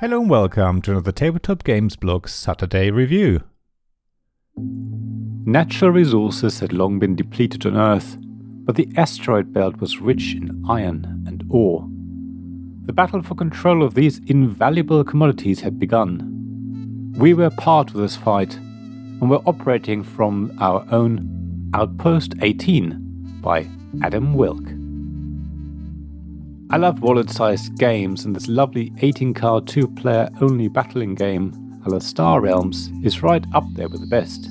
Hello and welcome to another Tabletop Games Blog Saturday review. Natural resources had long been depleted on Earth, but the asteroid belt was rich in iron and ore. The battle for control of these invaluable commodities had begun. We were part of this fight and were operating from our own Outpost 18 by Adam Wilk. I love wallet sized games, and this lovely 18 card 2 player only battling game, a la Star Realms, is right up there with the best.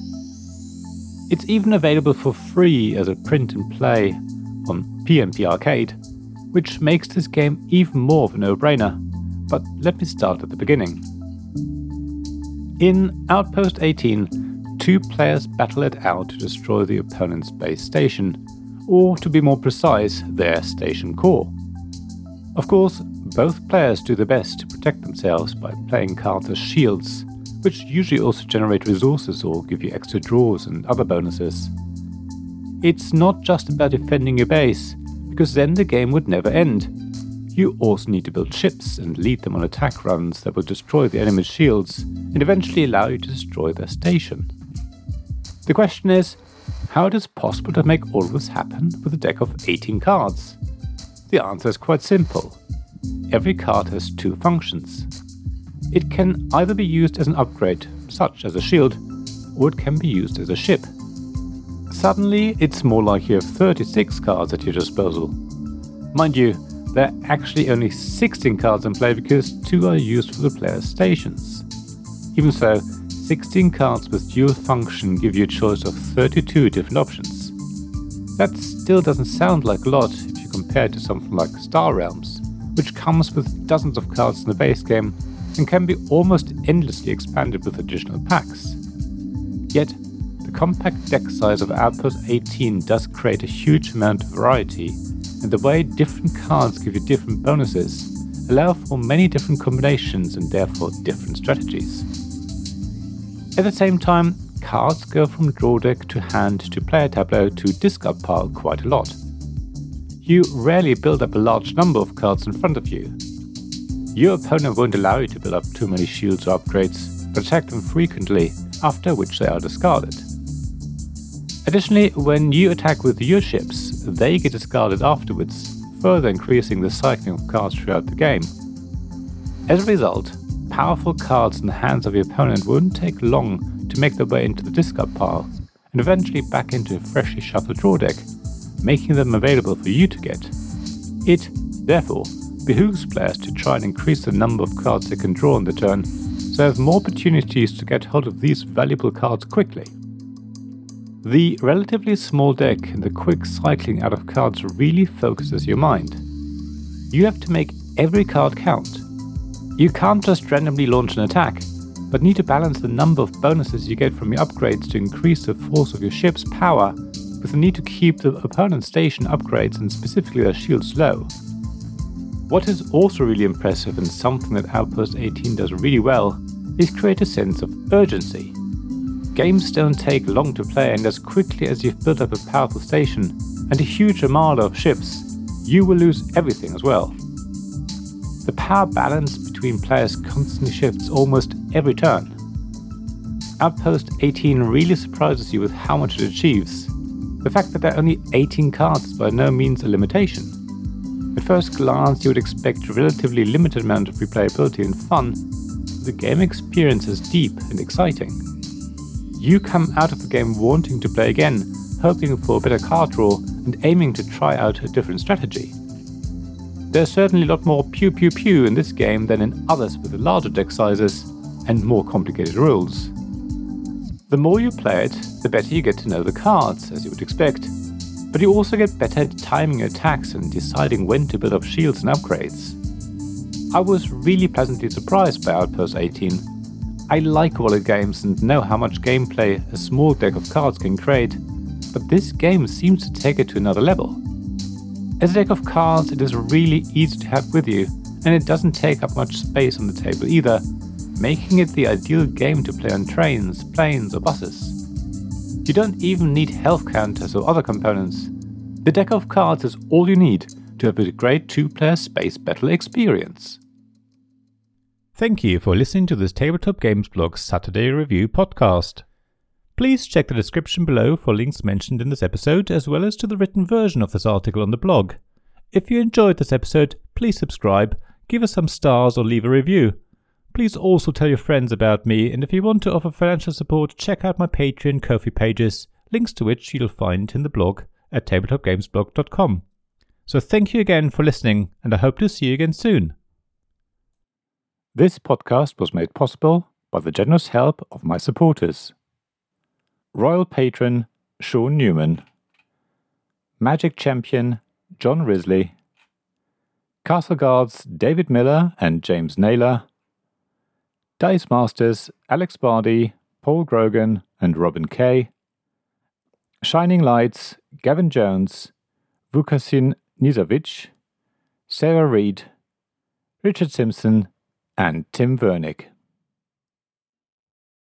It's even available for free as a print and play on PNP Arcade, which makes this game even more of a no brainer. But let me start at the beginning. In Outpost 18, two players battle it out to destroy the opponent's base station, or to be more precise, their station core. Of course, both players do their best to protect themselves by playing cards as shields, which usually also generate resources or give you extra draws and other bonuses. It's not just about defending your base, because then the game would never end. You also need to build ships and lead them on attack runs that will destroy the enemy's shields and eventually allow you to destroy their station. The question is, how it is possible to make all this happen with a deck of 18 cards? The answer is quite simple. Every card has two functions. It can either be used as an upgrade, such as a shield, or it can be used as a ship. Suddenly, it's more like you have 36 cards at your disposal. Mind you, there are actually only 16 cards in play because two are used for the player's stations. Even so, 16 cards with dual function give you a choice of 32 different options. That still doesn't sound like a lot compared to something like Star Realms, which comes with dozens of cards in the base game and can be almost endlessly expanded with additional packs. Yet, the compact deck size of Outpost 18 does create a huge amount of variety, and the way different cards give you different bonuses allow for many different combinations and therefore different strategies. At the same time, cards go from draw deck to hand to player tableau to discard pile quite a lot you rarely build up a large number of cards in front of you. Your opponent won't allow you to build up too many shields or upgrades, but attack them frequently, after which they are discarded. Additionally, when you attack with your ships, they get discarded afterwards, further increasing the cycling of cards throughout the game. As a result, powerful cards in the hands of your opponent won't take long to make their way into the discard pile, and eventually back into a freshly shuffled draw deck, making them available for you to get. It, therefore, behooves players to try and increase the number of cards they can draw on the turn, so have more opportunities to get hold of these valuable cards quickly. The relatively small deck and the quick cycling out of cards really focuses your mind. You have to make every card count. You can't just randomly launch an attack, but need to balance the number of bonuses you get from your upgrades to increase the force of your ship's power with the need to keep the opponent's station upgrades and specifically their shields low. What is also really impressive and something that Outpost 18 does really well is create a sense of urgency. Games don't take long to play, and as quickly as you've built up a powerful station and a huge armada of ships, you will lose everything as well. The power balance between players constantly shifts almost every turn. Outpost 18 really surprises you with how much it achieves, the fact that there are only 18 cards is by no means a limitation. At first glance, you would expect a relatively limited amount of replayability and fun, but the game experience is deep and exciting. You come out of the game wanting to play again, hoping for a better card draw and aiming to try out a different strategy. There's certainly a lot more pew pew pew in this game than in others with larger deck sizes and more complicated rules. The more you play it, the better you get to know the cards, as you would expect. But you also get better at timing attacks and deciding when to build up shields and upgrades. I was really pleasantly surprised by Outpost 18. I like wallet games and know how much gameplay a small deck of cards can create, but this game seems to take it to another level. As a deck of cards, it is really easy to have with you, and it doesn't take up much space on the table either, making it the ideal game to play on trains, planes, or buses. You don't even need health counters or other components. The deck of cards is all you need to have a great two player space battle experience. Thank you for listening to this Tabletop Games Blog Saturday Review podcast. Please check the description below for links mentioned in this episode, as well as to the written version of this article on the blog. If you enjoyed this episode, please subscribe, give us some stars, or leave a review. Please also tell your friends about me, and if you want to offer financial support, check out my Patreon Ko-fi pages, links to which you'll find in the blog at tabletopgamesblog.com. So thank you again for listening, and I hope to see you again soon. This podcast was made possible by the generous help of my supporters. Royal Patron Sean Newman, Magic Champion John Risley, Castle Guards David Miller and James Naylor, Dice Masters Alex Bardi, Paul Grogan, and Robin Kay, Shining Lights Gavin Jones, Vukasin Nizovic, Sarah Reed, Richard Simpson, and Tim Vernick.